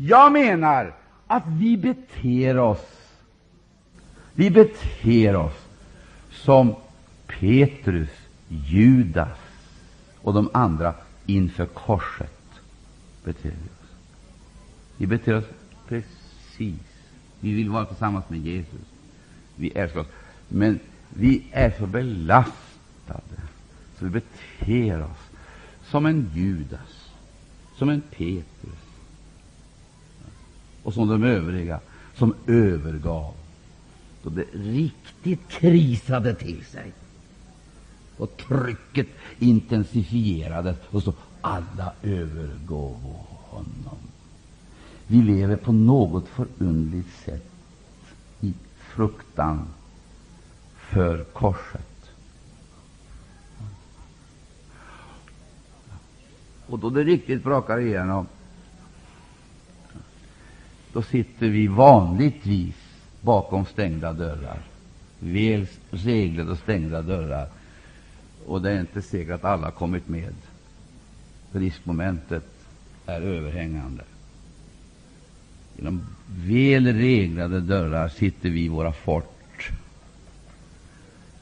Jag menar att vi beter oss vi beter oss som Petrus, Judas och de andra inför korset. beter Vi oss. Vi beter oss precis. Vi vill vara tillsammans med Jesus. Vi älskar oss. Men vi är så belastade så vi beter oss som en Judas, som en Petrus och som de övriga som övergav då det riktigt krisade till sig och trycket intensifierades och så alla övergav honom. Vi lever på något förundligt sätt i fruktan för korset. Och då det riktigt brakar igenom, då sitter vi vanligtvis bakom stängda dörrar. Väl reglade och stängda dörrar. Och det är inte säkert att alla kommit med. Riskmomentet är överhängande. Genom väl reglade dörrar sitter vi i våra fort,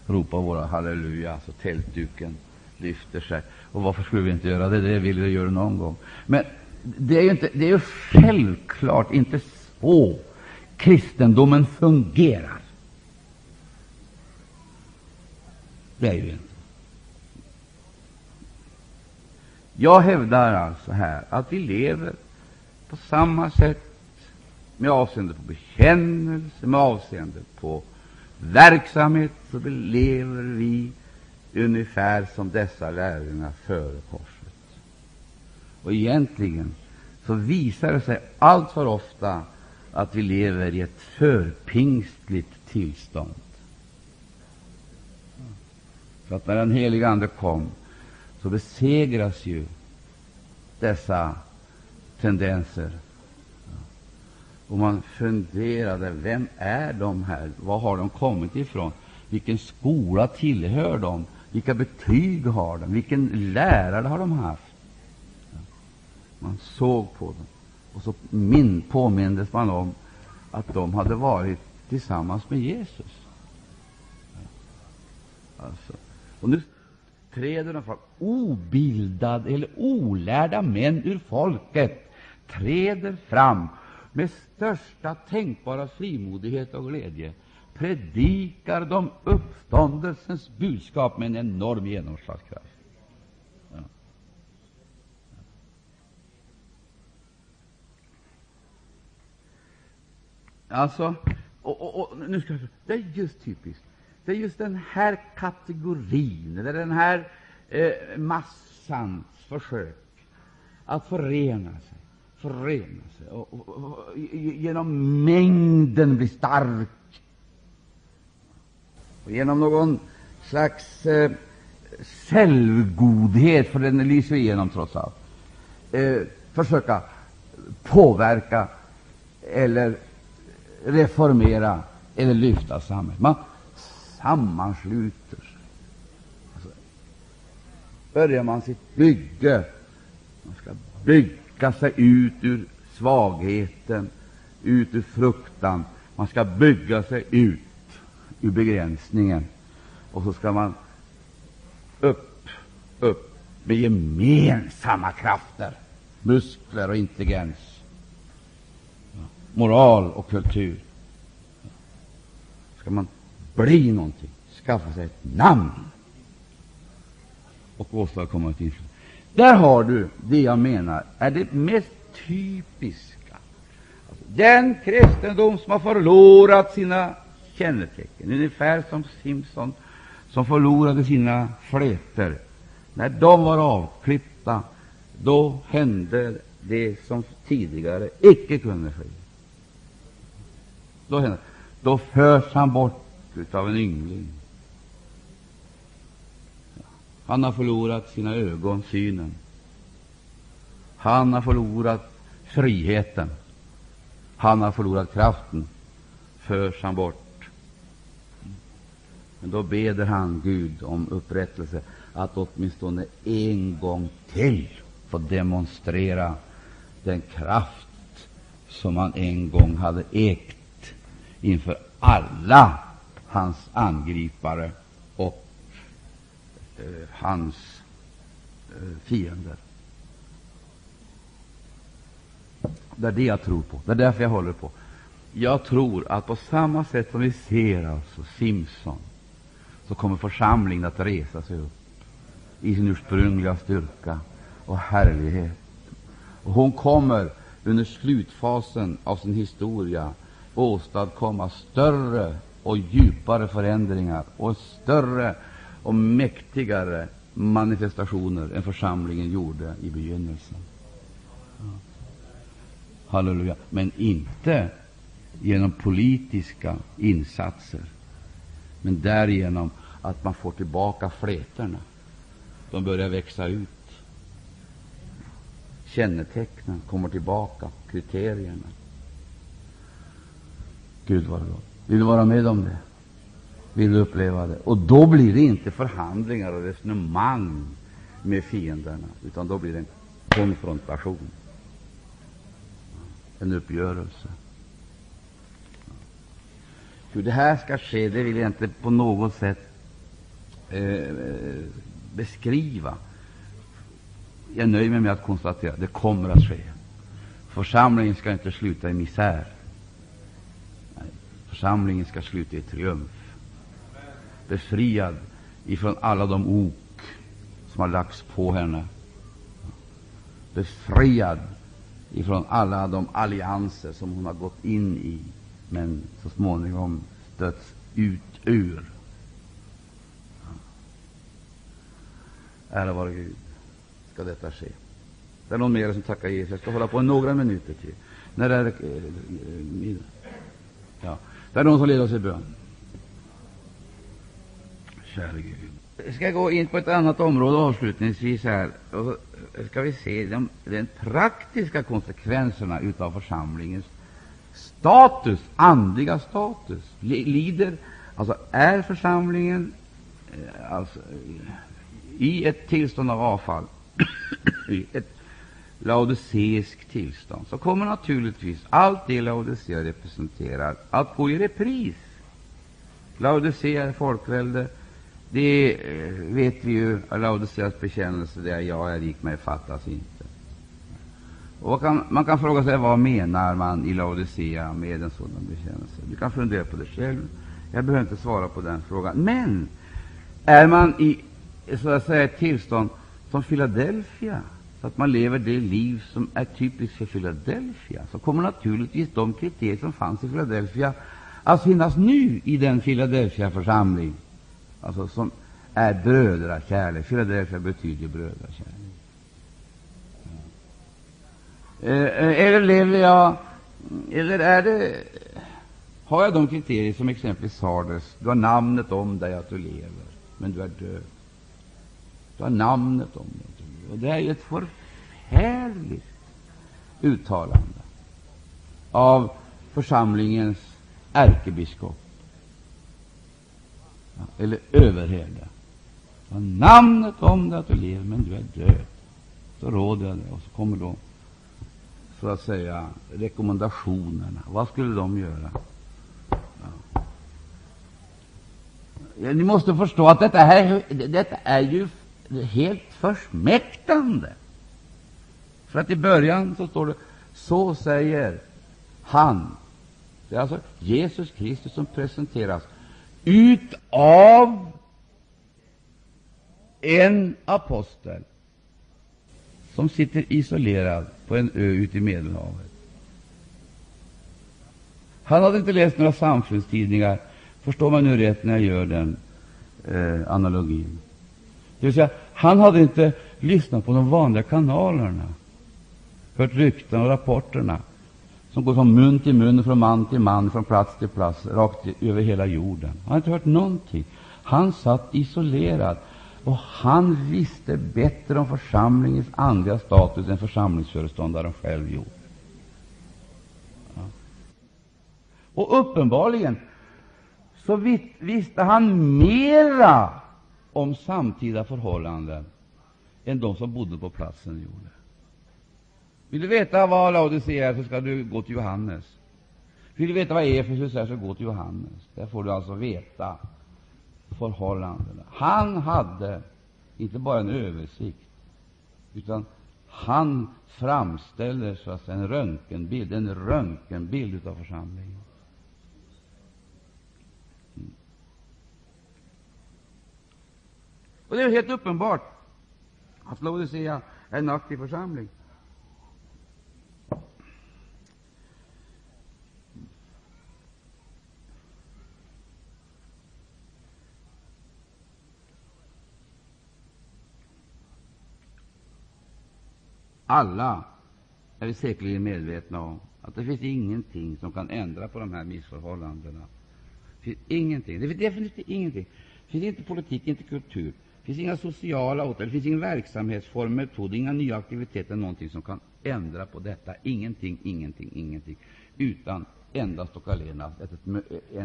ropar våra halleluja, så tältduken lyfter sig. Och varför skulle vi inte göra det? Det vill vi göra någon gång. Men det är ju, inte, det är ju självklart inte så kristendomen fungerar. Det är ju inte. Jag hävdar alltså här att vi lever på samma sätt med avseende på bekännelse, med avseende på verksamhet, så lever vi ungefär som dessa lärjungar före korset. Och egentligen så visar det sig allt för ofta att vi lever i ett förpingstligt tillstånd. För att när den helige Ande kom, så besegras ju dessa tendenser. Och man funderade, vem är de här? Var har de kommit ifrån? Vilken skola tillhör de? Vilka betyg har de? Vilken lärare har de haft? Man såg på dem, och så min, påmindes man om att de hade varit tillsammans med Jesus. Alltså. Och nu träder de fram, obildade eller olärda män ur folket träder fram med största tänkbara frimodighet och glädje predikar de uppståndelsens budskap med en enorm genomslagskraft. Alltså, och, och, och, nu ska jag, det är just typiskt. Det är just den här kategorin, eller den här eh, massans försök att förena sig, förena sig och, och, och, genom mängden bli stark och genom någon slags eh, självgodhet, för den lyser igenom trots allt, eh, försöka påverka eller reformera eller lyfta samhället. Man sammansluter sig. Alltså, börjar man sitt bygge, man ska bygga sig ut ur svagheten, ut ur fruktan. Man ska bygga sig ut ur begränsningen. Och så ska man upp, upp med gemensamma krafter, muskler och intelligens, moral och kultur. Ska man bli någonting, skaffa sig ett namn och åstadkomma ett inflytande. Där har du det jag menar är det mest typiska. Alltså, den kristendom som har förlorat sina kännetecken, ungefär som Simpson som förlorade sina flätor. När de var avklippta, då hände det som tidigare icke kunde ske. Då, då förs han bort av en yngling. Han har förlorat sina ögon, synen. Han har förlorat friheten. Han har förlorat kraften. Förs han bort men då beder han Gud om upprättelse, att åtminstone en gång till få demonstrera den kraft som han en gång hade ägt inför alla hans angripare och eh, hans eh, fiender. Det är det jag tror på. Det är därför jag håller på. Jag tror att på samma sätt som vi ser alltså Simson, så kommer församlingen att resa sig upp i sin ursprungliga styrka och härlighet. Och hon kommer under slutfasen av sin historia åstadkomma större och djupare förändringar och större och mäktigare manifestationer än församlingen gjorde i begynnelsen. Halleluja. Men inte genom politiska insatser, men därigenom att man får tillbaka flätorna. De börjar växa ut. Kännetecknen kommer tillbaka, kriterierna. Gud var lov! Vill du vara med om det? Vill du uppleva det? Och då blir det inte förhandlingar och resonemang med fienderna, utan då blir det en konfrontation, en uppgörelse. Hur det här ska ske, det vill jag inte på något sätt eh, beskriva. Jag nöjer mig med att konstatera att det kommer att ske. Församlingen ska inte sluta i misär. Församlingen ska sluta i triumf. Befriad ifrån alla de ok som har lagts på henne. Befriad ifrån alla de allianser som hon har gått in i, men så småningom stötts ut ur. Ära vare Gud, ska detta ske. Det är någon mer som tackar Jesus. Jag ska hålla på några minuter till. När är det eh, eh, middag? Ja. Det är någon som leder oss i bön. Käre Gud. Ska jag gå in på ett annat område avslutningsvis här. Och ska vi se de, de praktiska konsekvenserna av församlingens status, andliga status. Lider, alltså är församlingen eh, alltså, i ett tillstånd av avfall, i ett laodiceiskt tillstånd, så kommer naturligtvis allt det Laodicea representerar att gå i repris. Laodicea är folkvälde. Det eh, vet vi ju, av Laodiceas bekännelse, det jag är rik, mig fattas inte. Och kan, man kan fråga sig vad menar man i Laodicea med en sådan bekännelse. Du kan fundera på det själv. Jag behöver inte svara på den frågan. Men är man i så att säga ett tillstånd som Philadelphia, så att man lever det liv som är typiskt för Philadelphia, så kommer naturligtvis de kriterier som fanns i Philadelphia att finnas nu i den Philadelphia-församling alltså som är brödrakärlek. Philadelphia betyder brödrakärlek. Eh, eh, eller lever jag, eller är det, har jag de kriterier som exempelvis Sardes? Du har namnet om dig att du lever, men du är död. Du har namnet om dig. Och det är ju ett förfärligt uttalande av församlingens ärkebiskop, eller överherde. Har namnet om dig att du lever, men du är död. Så råder jag det. Och så kommer då så att säga rekommendationerna. Vad skulle de göra? Ja, ni måste förstå att detta, här, detta är ju helt försmäktande. För att i början så står det så säger han. Det är alltså Jesus Kristus som presenteras utav en apostel som sitter isolerad på en ö ute i Medelhavet. Han hade inte läst några samfundstidningar, förstår man nu rätt när jag gör den eh, analogin. Det vill säga, han hade inte lyssnat på de vanliga kanalerna, hört rykten och rapporterna som går från mun till mun, från man till man, från plats till plats, rakt över hela jorden. Han hade inte hört någonting. Han satt isolerad, och han visste bättre om församlingens andliga status än församlingsföreståndaren själv gjorde. Ja. Och uppenbarligen så visste han mera om samtida förhållanden än de som bodde på platsen gjorde. Vill du veta vad Laodicea är, så ska du gå till Johannes. Vill du veta vad Efesus är, så gå till Johannes. Där får du alltså veta förhållandena. Han hade inte bara en översikt, utan han framställer så att säga en röntgenbild, en röntgenbild av församlingen. Och det är helt uppenbart att Laodicea är en aktiv församling. Alla är vi säkerligen medvetna om att det finns ingenting som kan ändra på de här missförhållandena. Det finns ingenting. Det finns definitivt ingenting. Det finns inte politik, inte kultur. Det finns inga sociala åtgärder, det finns ingen verksamhetsform, metod, inga nya aktiviteter, någonting som kan ändra på detta. Ingenting, ingenting, ingenting. Utan endast och allenast ett, ett, eh,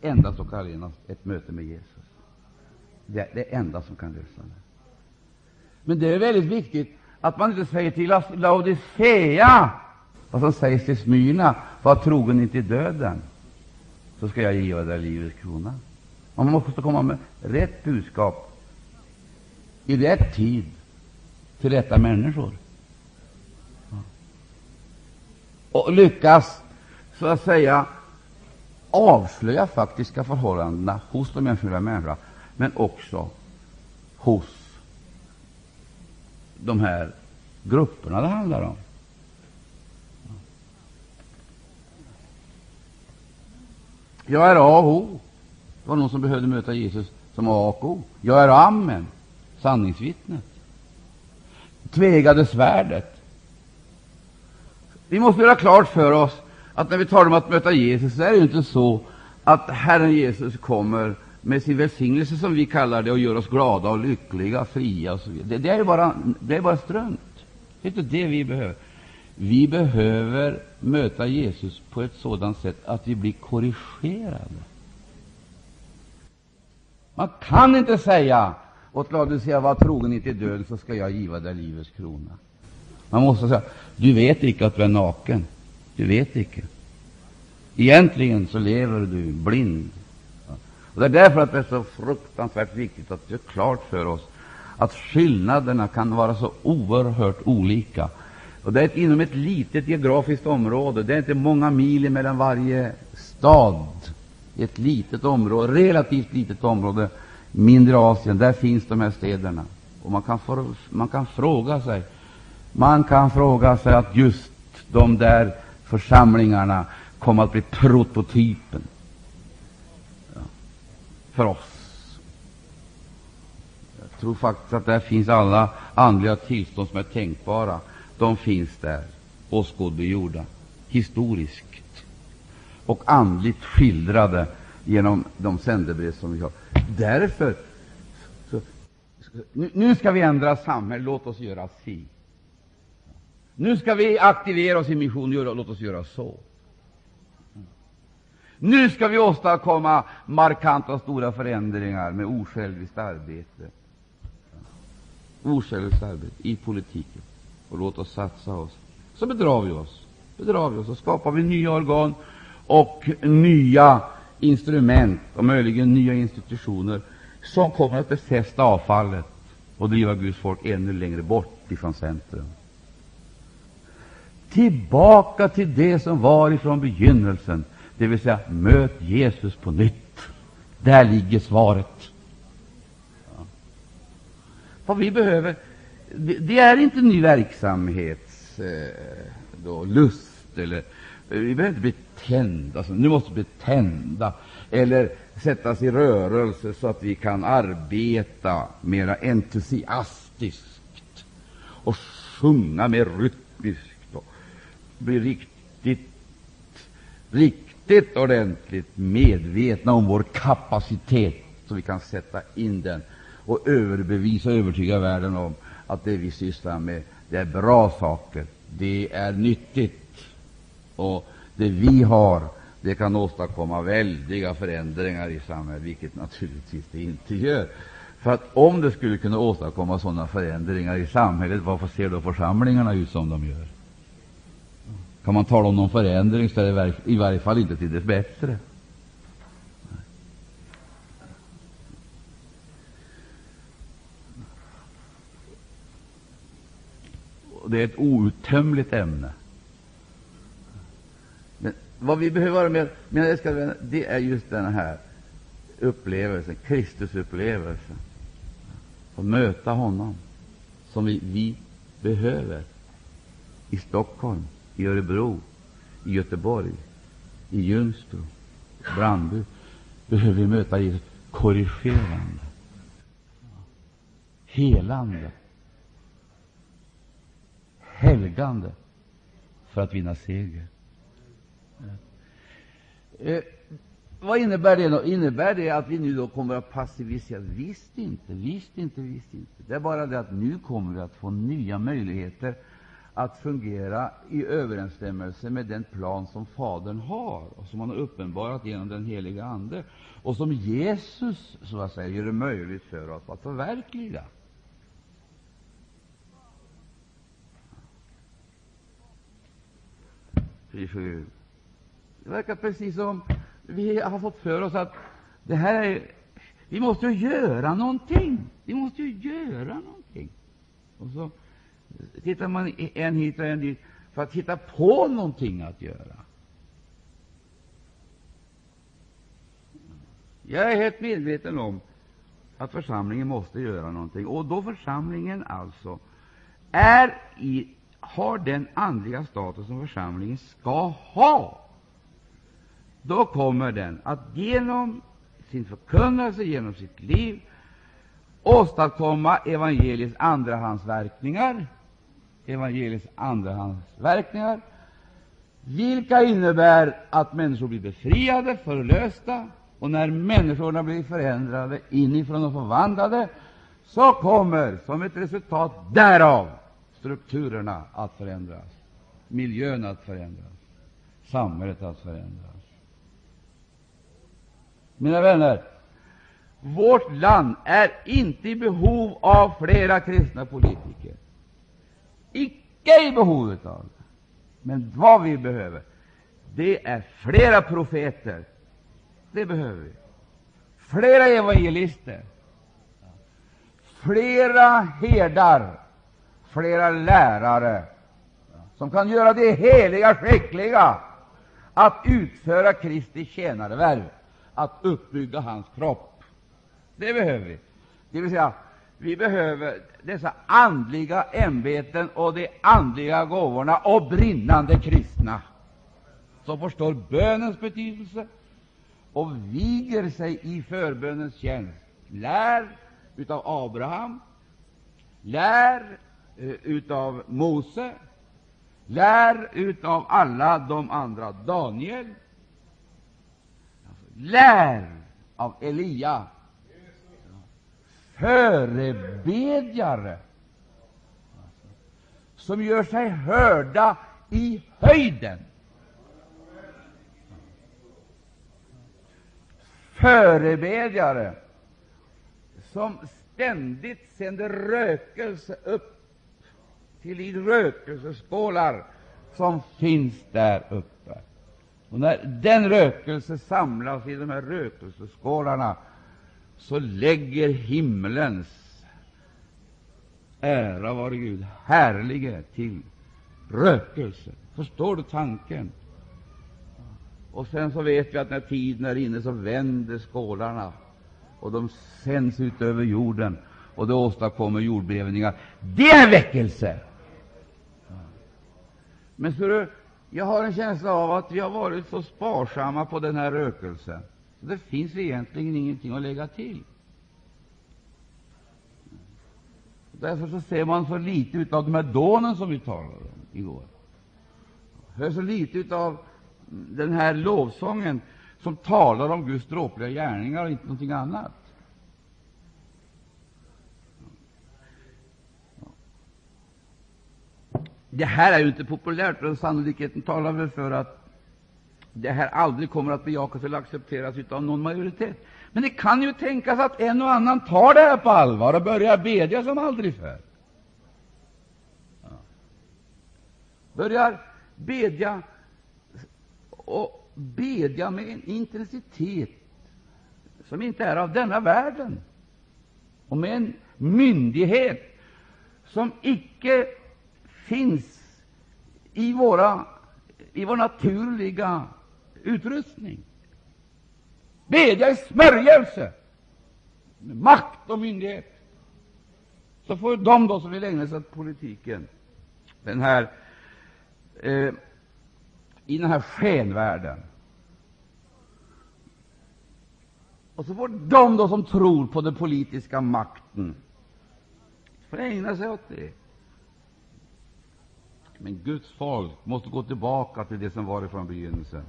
endast och allenast ett möte med Jesus. Det är det enda som kan lösa det. Men det är väldigt viktigt att man inte säger till Laodicea vad som sägs till Smyrna, var trogen intill döden, så ska jag ge dig livets krona. Man måste komma med rätt budskap i rätt tid till rätta människor. Och lyckas, så att säga, avslöja faktiska förhållandena hos de enskilda människorna, men också hos de här grupperna det handlar om. Jag är A och O. Det var någon som behövde möta Jesus som A och O. Jag är Amen, sanningsvittnet. Tvegade svärdet. Vi måste göra klart för oss att när vi talar om att möta Jesus, så är det inte så att Herren Jesus kommer med sin välsignelse, som vi kallar det, och gör oss glada och lyckliga, fria och så vidare. Det, det är bara, det är bara strunt. Det är inte det vi behöver. Vi behöver möta Jesus på ett sådant sätt att vi blir korrigerade. Man kan inte säga åt Laodicea, var trogen intill döden, så ska jag giva dig livets krona. Man måste säga, du vet icke att du är naken. Du vet icke. Egentligen så lever du blind. Och Det är därför att det är så fruktansvärt viktigt att vi gör klart för oss att skillnaderna kan vara så oerhört olika. Och det är inom ett litet geografiskt område. Det är inte många mil mellan varje stad. I ett litet område, relativt litet område, mindre Asien, där finns de här städerna. Och man kan, för, man kan fråga sig man kan fråga sig att just de där församlingarna kommer att bli prototypen ja, för oss Jag tror faktiskt att där finns alla andliga tillstånd som är tänkbara. De finns där, åskådliggjorda, historiskt och andligt skildrade genom de sändebrev som vi har. Därför så, nu, nu ska vi ändra samhället, låt oss göra si. Nu ska vi aktivera oss i mission, låt oss göra så. Nu ska vi åstadkomma markanta och stora förändringar med osjälviskt arbete osjälviskt arbete i politiken och låt oss satsa oss. Så bedrar vi oss. Bedrar vi oss och skapar vi nya organ och nya instrument och möjligen nya institutioner som kommer att befästa avfallet och driva Guds folk ännu längre bort ifrån centrum. Tillbaka till det som var ifrån begynnelsen, det vill säga möt Jesus på nytt. Där ligger svaret. Vad vi behöver, det är inte ny verksamhetslust. Eh, eller, eh, vi behöver inte bli tända, alltså, nu måste vi bli tända, eller sättas i rörelse så att vi kan arbeta mera entusiastiskt och sjunga mer rytmiskt och bli riktigt, riktigt ordentligt medvetna om vår kapacitet så vi kan sätta in den och överbevisa och övertyga världen om att det vi sysslar med det är bra saker, det är nyttigt. Och det vi har, det kan åstadkomma väldiga förändringar i samhället, vilket naturligtvis det inte gör. För att om det skulle kunna åstadkomma sådana förändringar i samhället, varför ser då församlingarna ut som de gör? Kan man tala om någon förändring så är det i varje fall inte till det bättre. Det är ett outtömligt ämne. Vad vi behöver vara med, mina älskade vänner, det är just den här upplevelsen, Kristusupplevelsen. Att möta honom, som vi, vi behöver i Stockholm, i Örebro, i Göteborg, i Ljungsbro, Brandby. Behöver vi möta Jesus korrigerande, helande, helgande för att vinna seger. Eh, vad innebär det? Då? Innebär det att vi nu då kommer att passivisera? Visst inte, visst inte, visst inte. Det är bara det att nu kommer vi att få nya möjligheter att fungera i överensstämmelse med den plan som Fadern har och som han har uppenbarat genom den heliga Ande och som Jesus så att säga gör det möjligt för oss att förverkliga. Det verkar precis som vi har fått för oss att det här är, vi måste ju göra någonting. Vi måste ju göra någonting. Och så tittar man en hit och en dit för att hitta på någonting att göra. Jag är helt medveten om att församlingen måste göra någonting. Och då församlingen alltså är i, har den andliga status som församlingen skall ha, då kommer den att genom sin förkunnelse, genom sitt liv, åstadkomma evangeliets andrahandsverkningar, evangeliets andrahandsverkningar, vilka innebär att människor blir befriade, förlösta, och när människorna blir förändrade inifrån och förvandlade, så kommer som ett resultat därav strukturerna att förändras, miljön att förändras, samhället att förändras. Mina vänner, vårt land är inte i behov av flera kristna politiker. Icke i behov av det. Men vad vi behöver, det är flera profeter. Det behöver vi. Flera evangelister. Flera herdar. Flera lärare som kan göra det heliga skickliga att utföra Kristi tjänarevärv att uppbygga hans kropp. Det behöver vi. Det vill säga, vi behöver dessa andliga ämbeten och de andliga gåvorna och brinnande kristna som förstår bönens betydelse och viger sig i förbönens tjänst. Lär utav Abraham, lär av utav Mose, lär utav alla de andra, Daniel, Lär av Elia, förebedjare som gör sig hörda i höjden. Förebedjare som ständigt sänder rökelse upp till de rökelseskålar som finns där uppe. Och när den rökelse samlas i de här rökelseskålarna, så lägger himlens ära vare Gud härlige till rökelse. Förstår du tanken? Och sen så vet vi att när tiden är inne så vänder skålarna och de sänds ut över jorden och det åstadkommer jordbävningar. Det är väckelse! Men så du, jag har en känsla av att vi har varit så sparsamma på den här rökelsen, så det finns egentligen ingenting att lägga till. Därför så ser man så litet av de här dånen som vi talade om igår. Hör så litet av den här lovsången som talar om Guds dråpliga gärningar och inte någonting annat. Det här är ju inte populärt, men sannolikheten talar väl för att det här aldrig kommer att bejakas eller accepteras av någon majoritet. Men det kan ju tänkas att en och annan tar det här på allvar och börjar bedja som aldrig förr. Ja. Börjar bedja och bedja med en intensitet som inte är av denna världen och med en myndighet som icke finns i, våra, i vår naturliga utrustning. Bedja i smörjelse, med makt och myndighet. Så får de då som vill ägna sig åt politiken, den här, eh, i den här skenvärlden, och så får de då som tror på den politiska makten får ägna sig åt det. Men Guds folk måste gå tillbaka till det som var från begynnelsen.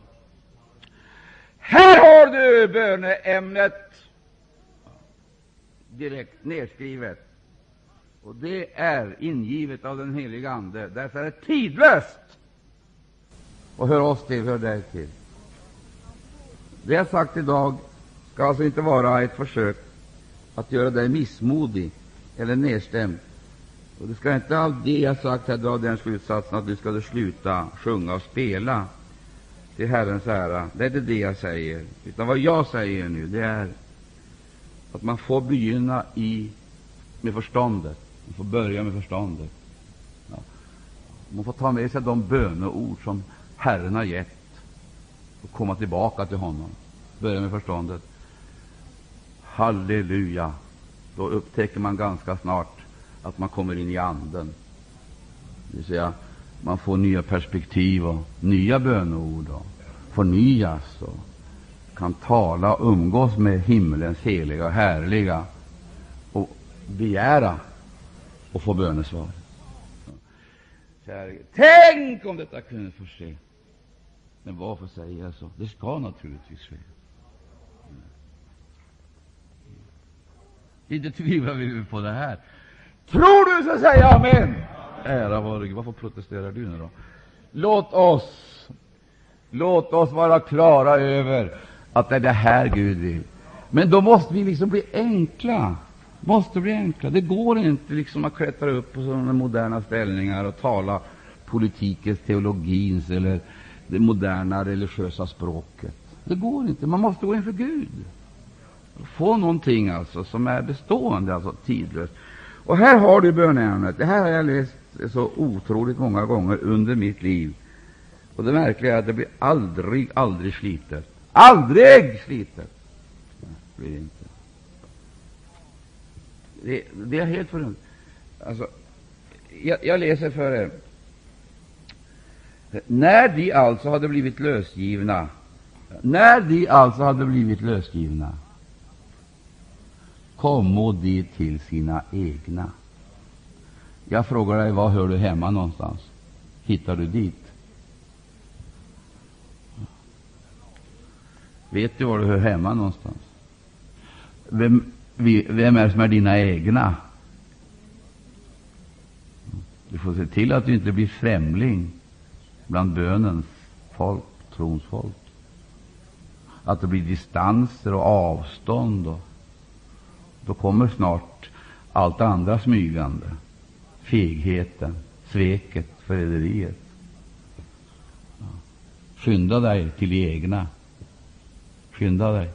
Här har du böneämnet direkt nedskrivet. Och det är ingivet av den helige Ande. Därför är det tidlöst och hör oss till, hör dig till. Det jag sagt idag ska alltså inte vara ett försök att göra dig missmodig eller nedstämd. Och du ska inte av det jag sagt här dra den slutsatsen att du ska sluta sjunga och spela till Herrens ära. Det är inte det jag säger. Utan vad jag säger nu, det är att man får begynna i, med förståndet. Man får börja med förståndet. Ja. Man får ta med sig de böneord som Herren har gett och komma tillbaka till honom. Börja med förståndet. Halleluja! Då upptäcker man ganska snart att man kommer in i Anden. Det vill säga, man får nya perspektiv och nya böneord och förnyas och kan tala och umgås med himlens heliga och härliga och begära och få bönesvar. Tänk om detta kunde få ske! Men varför säger jag så? Det ska naturligtvis ske. Inte tvivlar vi på det här. Tror du så säg amen. Ära vare Gud. Varför protesterar du nu då? Låt oss, låt oss vara klara över att det är det här Gud vill. Men då måste vi liksom bli enkla. Måste bli enkla. Det går inte liksom att klättra upp på sådana moderna ställningar och tala politikens, teologins eller det moderna religiösa språket. Det går inte. Man måste gå inför Gud. Få någonting alltså som är bestående, alltså tidlöst. Och här har du bönämnet. Det här har jag läst så otroligt många gånger under mitt liv. Och det märkliga är att det blir aldrig, aldrig slitet. Aldrig slitet! Det blir inte. Det, det är helt förunderligt. Alltså, jag, jag läser för er. När de alltså hade blivit lösgivna, när de alltså hade blivit lösgivna, kommo de till sina egna. Jag frågar dig, var hör du hemma någonstans? Hittar du dit? Vet du var du hör hemma någonstans? Vem, vem är det som är dina egna? Du får se till att du inte blir främling bland bönens folk, trons folk. Att det blir distanser och avstånd. Och då kommer snart allt det andra smygande. Fegheten, sveket, förräderiet. Skynda dig till de egna. Skynda dig.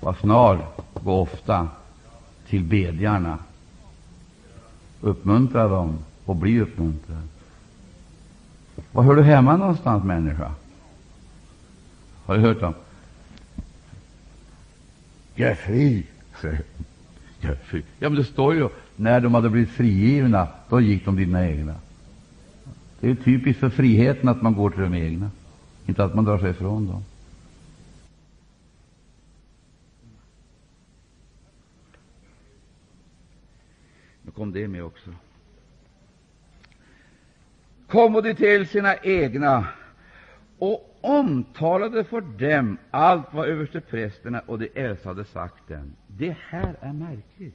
Var snar, gå ofta till bedjarna. Uppmuntra dem och bli uppmuntrad. Var hör du hemma någonstans, människa? Har du hört dem? Jag är fri, säger jag är. Ja, men det står ju när de hade blivit frigivna, då gick de till dina egna. Det är typiskt för friheten att man går till de egna, inte att man drar sig ifrån dem. Nu kom det med också. Kom de till sina egna och omtalade för dem allt vad översteprästerna och de äldste hade sagt dem. Det här är märkligt.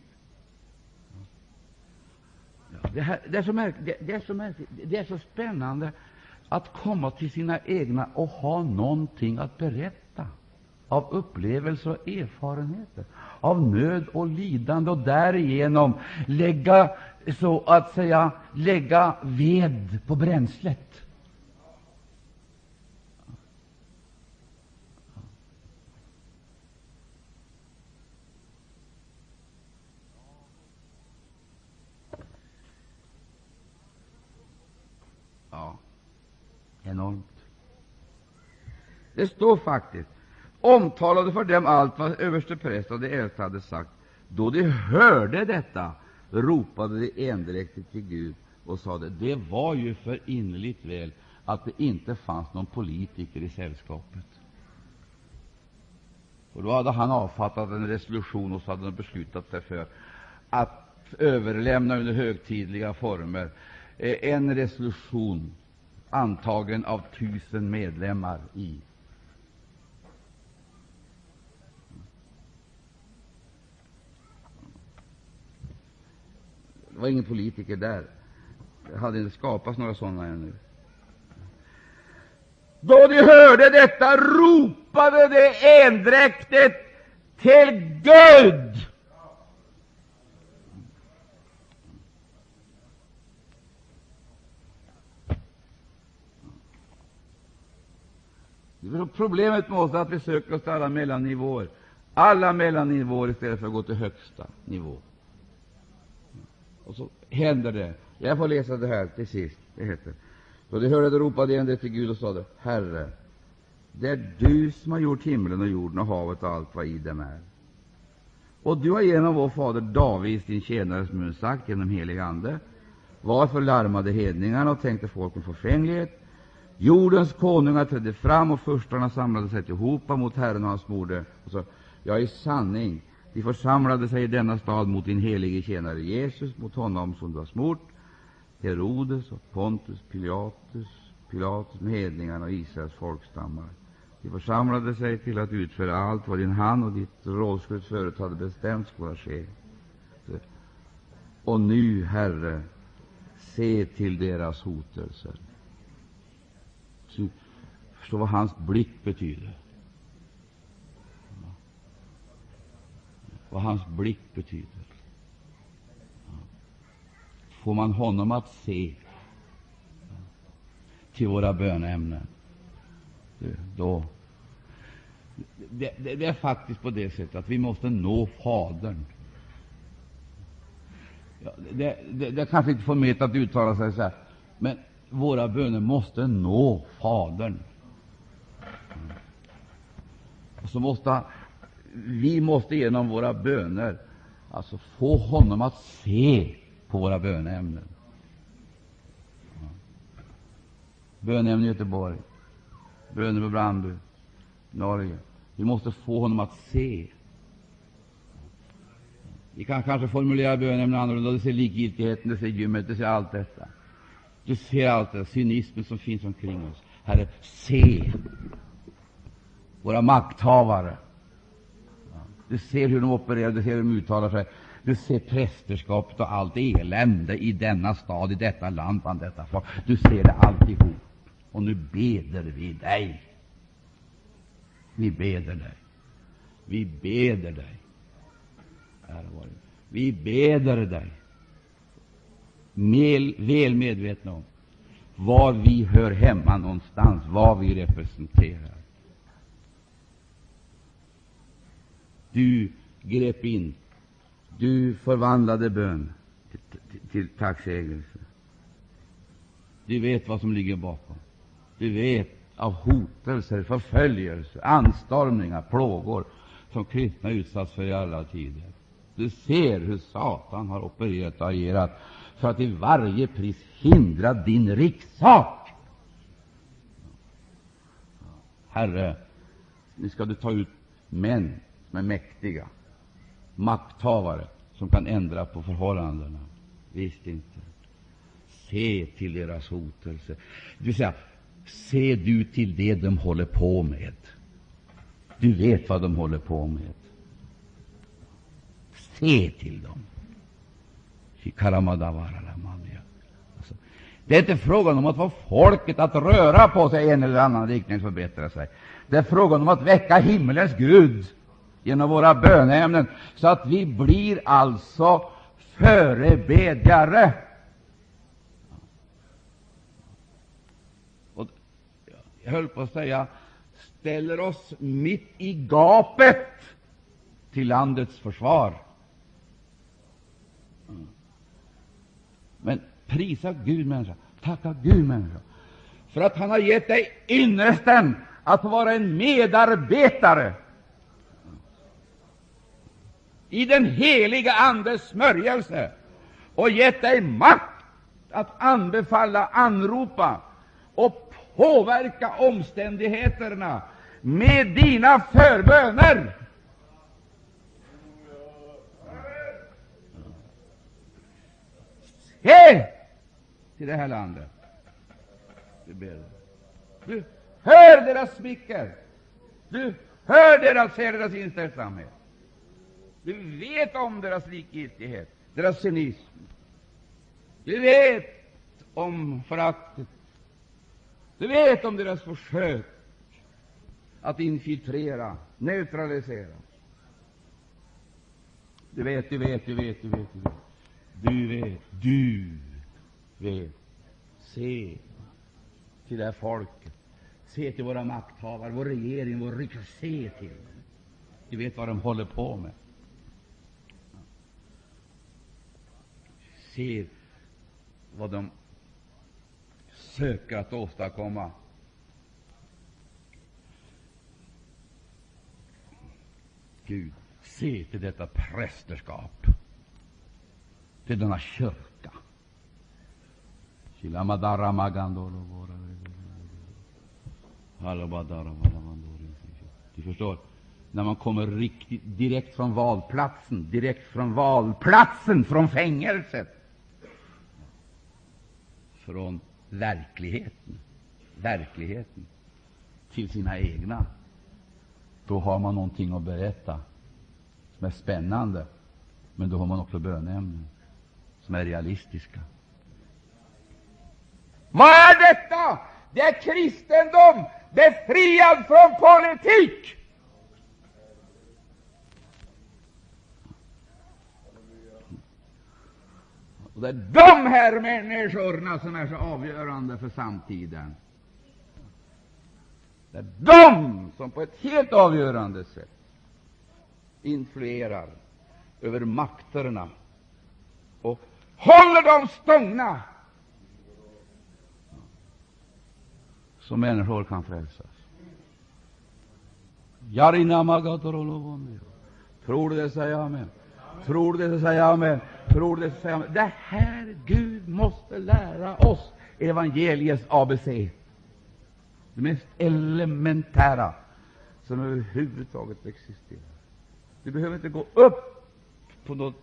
Det, här, det, är så märkligt, det, det, är så märkligt. Det är så spännande att komma till sina egna och ha någonting att berätta. av upplevelser och erfarenheter, av nöd och lidande och därigenom lägga, så att säga, lägga ved på bränslet. Enormt. Det står faktiskt omtalade för dem allt vad översteprästen och de äldste hade sagt. Då de hörde detta ropade de endräktigt till Gud och sade det var ju för innerligt väl att det inte fanns någon politiker i sällskapet. Och då hade han avfattat en resolution och så hade de beslutat sig för att överlämna under högtidliga former eh, en resolution antagen av tusen medlemmar i Det var ingen politiker där. Det hade inte skapats några sådana ännu. Då de hörde detta ropade de endräktigt till Gud. Problemet med oss är att vi söker oss till alla mellannivåer, alla mellannivåer istället för att gå till högsta nivå. Och så händer det. Jag får läsa det här till sist. Det heter Då de hörde det ropade igen det till Gud och sade, Herre, det är du som har gjort himlen och jorden och havet och allt vad i dem är. Och du har genom vår fader David, din tjänares mun, sagt genom helig Ande, varför larmade hedningarna och tänkte folken förfänglighet? Jordens konungar trädde fram och förstarna samlade sig tillhopa mot Herren och hans moder. Och så, ja, i sanning, de församlade sig i denna stad mot din helige tjänare Jesus, mot honom som du har smort, Herodes och Pontus Pilatus, Pilatus med hedningarna och Israels folkstammar. De församlade sig till att utföra allt vad din hand och ditt rådslut förut hade bestämt skulle ske. Och nu, Herre, se till deras hotelser. Förstå vad hans blick betyder. vad hans blick betyder. Får man honom att se till våra böneämnen, då det, det, det, är faktiskt på det sättet att vi måste nå Fadern. Ja, det, det, det kanske inte får mig att uttala sig så här, men våra böner måste nå Fadern. Och så måste vi måste genom våra böner alltså få honom att se på våra böneämnen. Böneämnen i Göteborg, böner på Brandby, Norge. Vi måste få honom att se. Vi kan kanske formulera böneämnen annorlunda. Det ser likgiltigheten, det ser gymmet, det ser allt detta. Du ser allt det cynismen som finns omkring oss. Herre, se våra makthavare. Du ser hur de opererar, du ser hur de uttalar sig. Du ser prästerskapet och allt elände i denna stad, i detta land, bland detta folk. Du ser det alltihop. Och nu beder vi dig. Vi beder dig. Vi beder dig. Vi beder dig. Mel, väl medvetna om var vi hör hemma någonstans, vad vi representerar. Du grep in. Du förvandlade bön till, till, till tacksägelse. Du vet vad som ligger bakom. Du vet av hotelser, förföljelser, anstormningar, plågor som kristna utsatts för i alla tider. Du ser hur Satan har opererat och agerat för att till varje pris hindra din rikssak. Herre, nu ska du ta ut män som är mäktiga, makthavare som kan ändra på förhållandena. Visst inte. Se till deras hotelse. Det vill säga, se du till det de håller på med. Du vet vad de håller på med. Se till dem. Alltså, Det är inte frågan om att få folket att röra på sig i en eller annan riktning förbättra sig. Det är frågan om att väcka himmelens Gud genom våra böneämnen, så att vi blir alltså förebedjare. Och jag höll på att säga ställer oss mitt i gapet till landets försvar. Men prisa Gud, människa, tacka Gud, människa, för att han har gett dig ynnesten att vara en medarbetare. I den heliga Andes smörjelse. Och gett dig makt att anbefalla, anropa och påverka omständigheterna med dina förböner. Se till det här landet. Du, ber. du hör deras smicker. Du hör deras, ser deras inställsamhet. Du vet om deras likgiltighet, deras cynism. Du vet om föraktet. Du vet om deras försök att infiltrera, neutralisera. Du vet, du vet, du vet, du vet. Du vet. Du vet, du vet. Se till det här folket. Se till våra makthavare, vår regering, vår riksdag. Se till dem. Du vet vad de håller på med. Se vad de söker att åstadkomma. Gud, se till detta prästerskap till denna kyrka. Du förstår, när man kommer riktigt, direkt från valplatsen, direkt från valplatsen, från fängelset, från verkligheten, verkligheten till sina egna, då har man någonting att berätta som är spännande, men då har man också böneämnen som är realistiska. Vad är detta? Det är kristendom, befriad från politik. Och det är de här människorna som är så avgörande för samtiden. Det är de som på ett helt avgörande sätt influerar över makterna och håller dem stångna så människor kan frälsas. Tror du det, säg amen. Tror du det, säger amen. Tror du det, säg amen. Det här Gud måste lära oss evangeliets ABC. Det mest elementära som överhuvudtaget existerar. Du behöver inte gå upp på något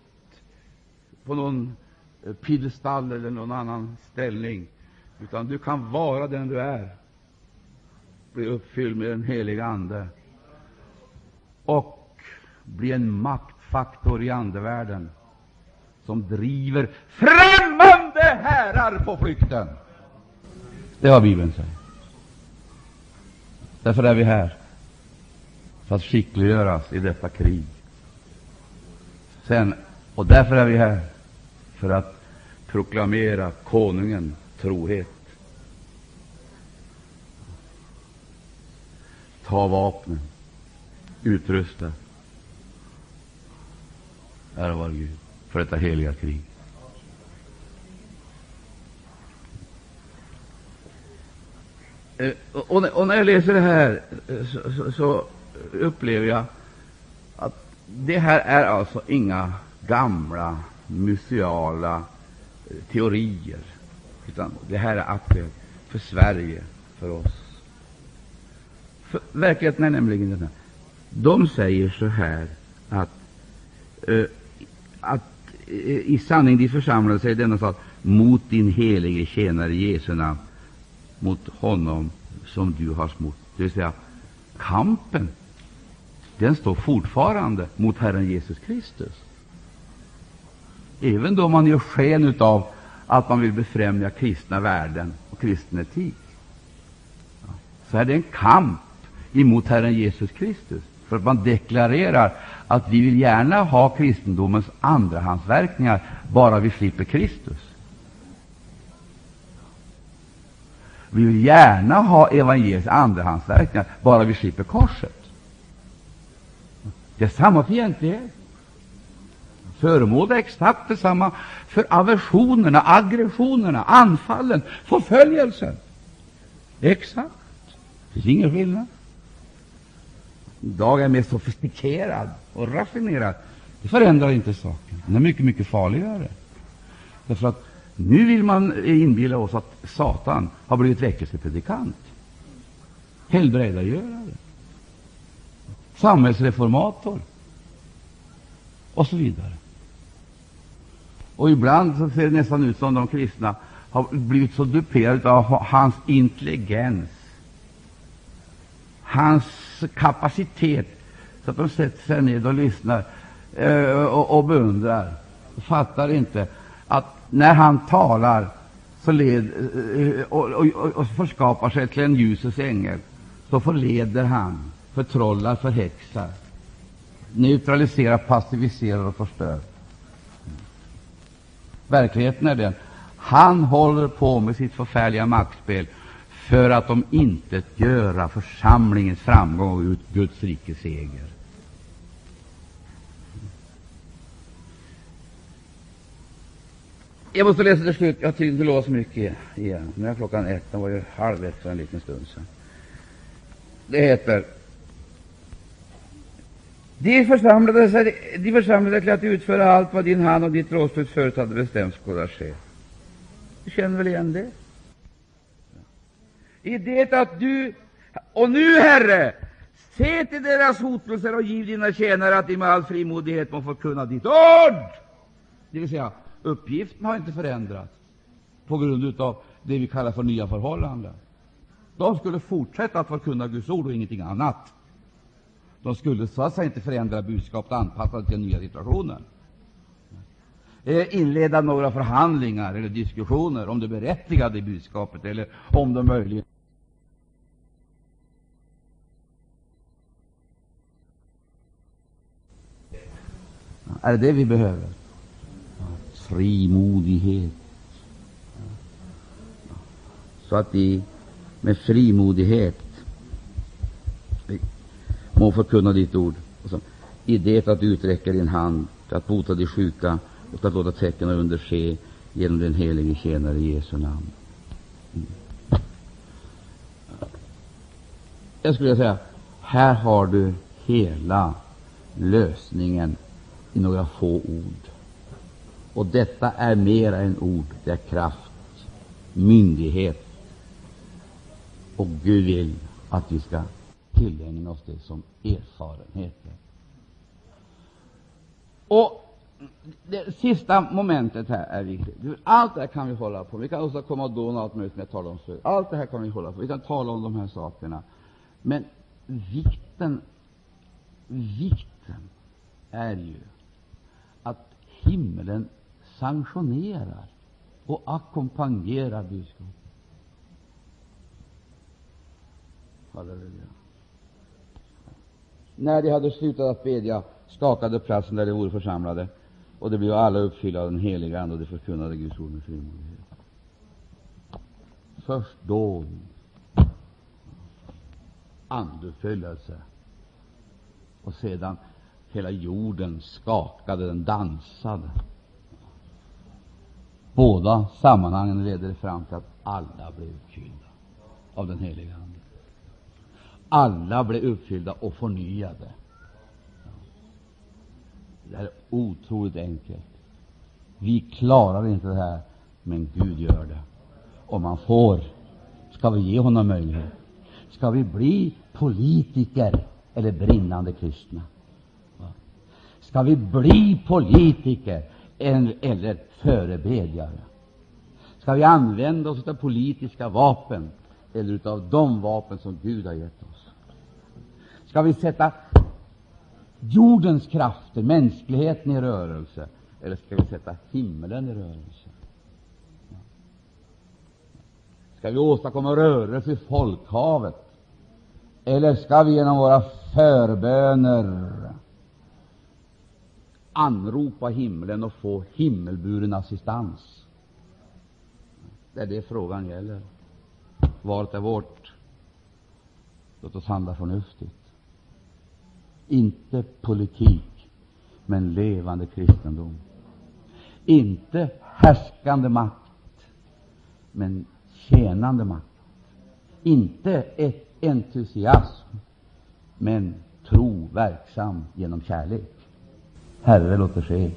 på någon Eh, piedestal eller någon annan ställning, utan du kan vara den du är, bli uppfylld med den heliga Ande och bli en maktfaktor i andevärlden som driver främmande herrar på flykten. Det är vad Bibeln säger. Därför är vi här, för att skickliggöras i detta krig. Sen, och därför är vi här, för att proklamera konungen trohet. Ta vapnen, utrusta. Ära vare Gud för detta heliga krig. Eh, och, när jag läser det här eh, så, så, så, upplever jag att det här är alltså inga gamla museala eh, teorier, utan det här är aktuellt för Sverige, för oss. För verkligheten är nämligen den här. De säger så här att, uh, att uh, i sanning de församlade sig i denna stad mot din helige tjänare Jesu namn, mot honom som du har smort. Det vill säga, kampen den står fortfarande mot Herren Jesus Kristus. Även då man gör sken av att man vill befrämja kristna värden och kristen etik, så är det en kamp emot Herren Jesus Kristus. För att man deklarerar att vi vill gärna ha kristendomens andrahandsverkningar, bara vi slipper Kristus. Vi vill gärna ha evangeliets andrahandsverkningar, bara vi slipper korset. Det är samma fientlighet. Föremål exakt detsamma för aversionerna, aggressionerna, anfallen, förföljelsen. Exakt. Det finns ingen skillnad. Idag är mer sofistikerad och raffinerad. Det förändrar inte saken. Den är mycket, mycket farligare. Därför att nu vill man inbilla oss att Satan har blivit väckelsepredikant, helbrägdagörare, samhällsreformator och så vidare. Och ibland så ser det nästan ut som de kristna har blivit så duperade av hans intelligens, hans kapacitet, så att de sätter sig ned och lyssnar eh, och, och beundrar. Fattar inte att när han talar så led, eh, och, och, och förskapar sig till en ljusets ängel, så förleder han, förtrollar, förhäxar, neutraliserar, passiviserar och förstör. Verkligheten är den han håller på med sitt förfärliga maktspel för att de inte göra församlingens framgång och Guds rikes seger. Jag måste läsa till slut. Jag har inte lovat så mycket igen. Nu är klockan ett. Den var ju halv ett för en liten stund sedan. Det heter de församlade, sig, de församlade till att utföra allt vad din hand och ditt rådslut förut hade bestämt skulle ske. Du känner väl igen det? I det att du och nu, Herre, se till deras hotelser och giv dina tjänare att de med all frimodighet må förkunna ditt ord. Det vill säga, uppgiften har inte förändrats på grund av det vi kallar för nya förhållanden. De skulle fortsätta att förkunna Guds ord och ingenting annat. De skulle så att säga inte förändra budskapet och anpassa det till den nya situationen. Eh, inleda några förhandlingar eller diskussioner om det berättigade i budskapet eller om det möjligen Är det det vi behöver? Frimodighet. Så att vi med frimodighet må förkunna ditt ord. Och så, I det att du uträcker din hand till att bota de sjuka och att låta tecken och under ske genom den helige tjänare i Jesu namn. Mm. Jag skulle säga, här har du hela lösningen i några få ord. Och detta är mera än ord, det är kraft, myndighet. Och Gud vill att vi ska tillägna oss det som erfarenheter. Och det sista momentet här är viktigt. Allt det här kan vi hålla på Vi kan åstadkomma komma och allt möjligt som jag talade om förut. Allt det här kan vi hålla på Vi kan tala om de här sakerna. Men vikten, vikten är ju att himlen sanktionerar och ackompanjerar budskapet. Halleluja. När de hade slutat att bedja skakade platsen där de vore församlade, och det blev alla uppfyllda av den heliga Ande, och de förkunnade Guds ord med frimodighet. Först då andefyllelse, och sedan hela jorden skakade, den dansade. Båda sammanhangen ledde fram till att alla blev uppfyllda av den heliga Ande. Alla blev uppfyllda och förnyade. Det är otroligt enkelt. Vi klarar inte det här, men Gud gör det. Om man får, ska vi ge honom möjlighet. Ska vi bli politiker eller brinnande kristna? Ska vi bli politiker eller förebedjare? Ska vi använda oss av politiska vapen eller av de vapen som Gud har gett oss? Ska vi sätta jordens krafter, mänskligheten, i rörelse, eller ska vi sätta himlen i rörelse? Ska vi åstadkomma rörelse i folkhavet? Eller ska vi genom våra förböner anropa himlen och få himmelburen assistans? Det är det frågan gäller. Valet är vårt. Låt oss handla förnuftigt. Inte politik, men levande kristendom. Inte härskande makt, men tjänande makt. Inte ett entusiasm, men tro verksam genom kärlek. Herre, låt det ske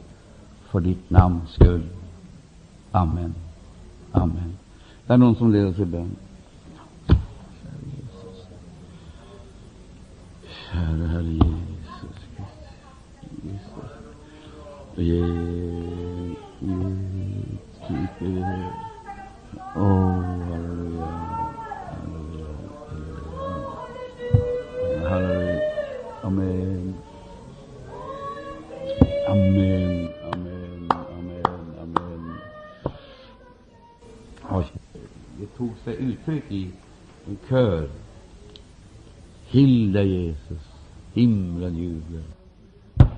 för ditt namns skull. Amen. Amen. Det är någon som leder till bön. Käre Herre Jesus Kristus. Ge, ge, tycker det. Åh, halleluja. Halleluja. Halleluja. Halleluja. Amen. Amen. Amen. Amen. Amen. Oj. Det tog sig uttryck i en kör. Till dig, Jesus, himlen jublar.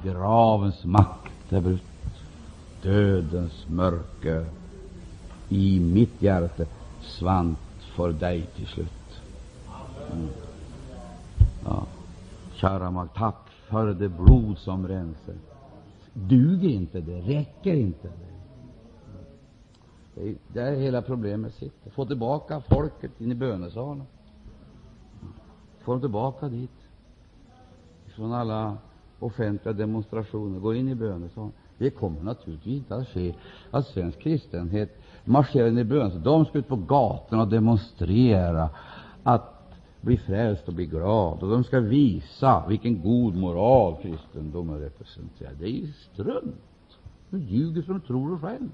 Gravens makt är brutt, dödens mörker i mitt hjärta svant för dig till slut. Mm. Ja. Kära makt, tack för det blod som rensar. Duger inte det? Räcker inte det? Det är där hela problemet sitter. Få tillbaka folket in i bönesalen. Får dem tillbaka dit. Från alla offentliga demonstrationer. Gå in i bönesalen. Det kommer naturligtvis inte att ske att svensk kristenhet marscherar in i bönesalen. De ska ut på gatorna och demonstrera att bli frälst och bli glad. Och de ska visa vilken god moral kristendomen representerar. Det är ju strunt. De ljuger som de tror själv.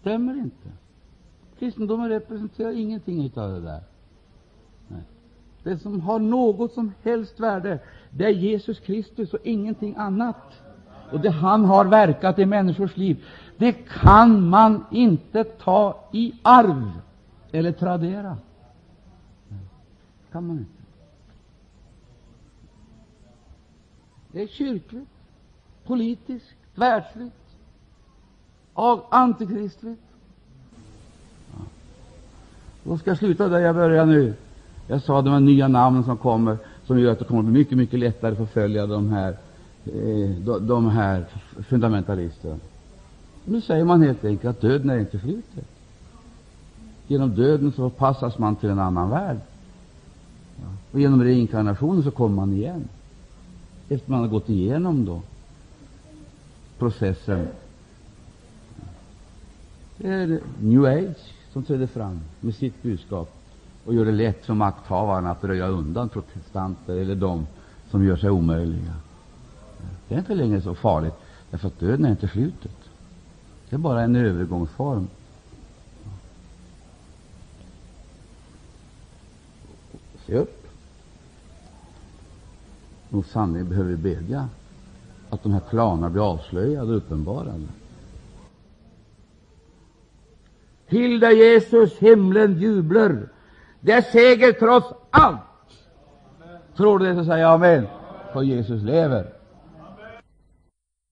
Stämmer inte. Kristendomen representerar ingenting av det där. Nej. Det som har något som helst värde, det är Jesus Kristus och ingenting annat. Och det han har verkat i människors liv, det kan man inte ta i arv eller tradera. Det kan man inte. Det är kyrkligt, politiskt, världsligt, antikristligt. Ja. Då ska jag sluta där jag börjar nu. Jag sa de här nya namnen som kommer, som gör att det kommer att bli mycket, mycket lättare att förfölja de här, eh, de, de här fundamentalisterna. Nu säger man helt enkelt att döden är inte slutet. Genom döden så passas man till en annan värld. Och genom reinkarnationen så kommer man igen. Efter man har gått igenom då processen. Det är New Age som träder fram med sitt budskap och gör det lätt för makthavarna att röja undan protestanter eller de som gör sig omöjliga. Det är inte längre så farligt, därför att döden är inte slutet. Det är bara en övergångsform. Se upp! Nog sanningen behöver vi bedja att de här planerna blir avslöjade och uppenbarade. Till dig, Jesus, himlen jublar. Det är seger trots allt. Tror du det, så säger jag amen. För Jesus lever.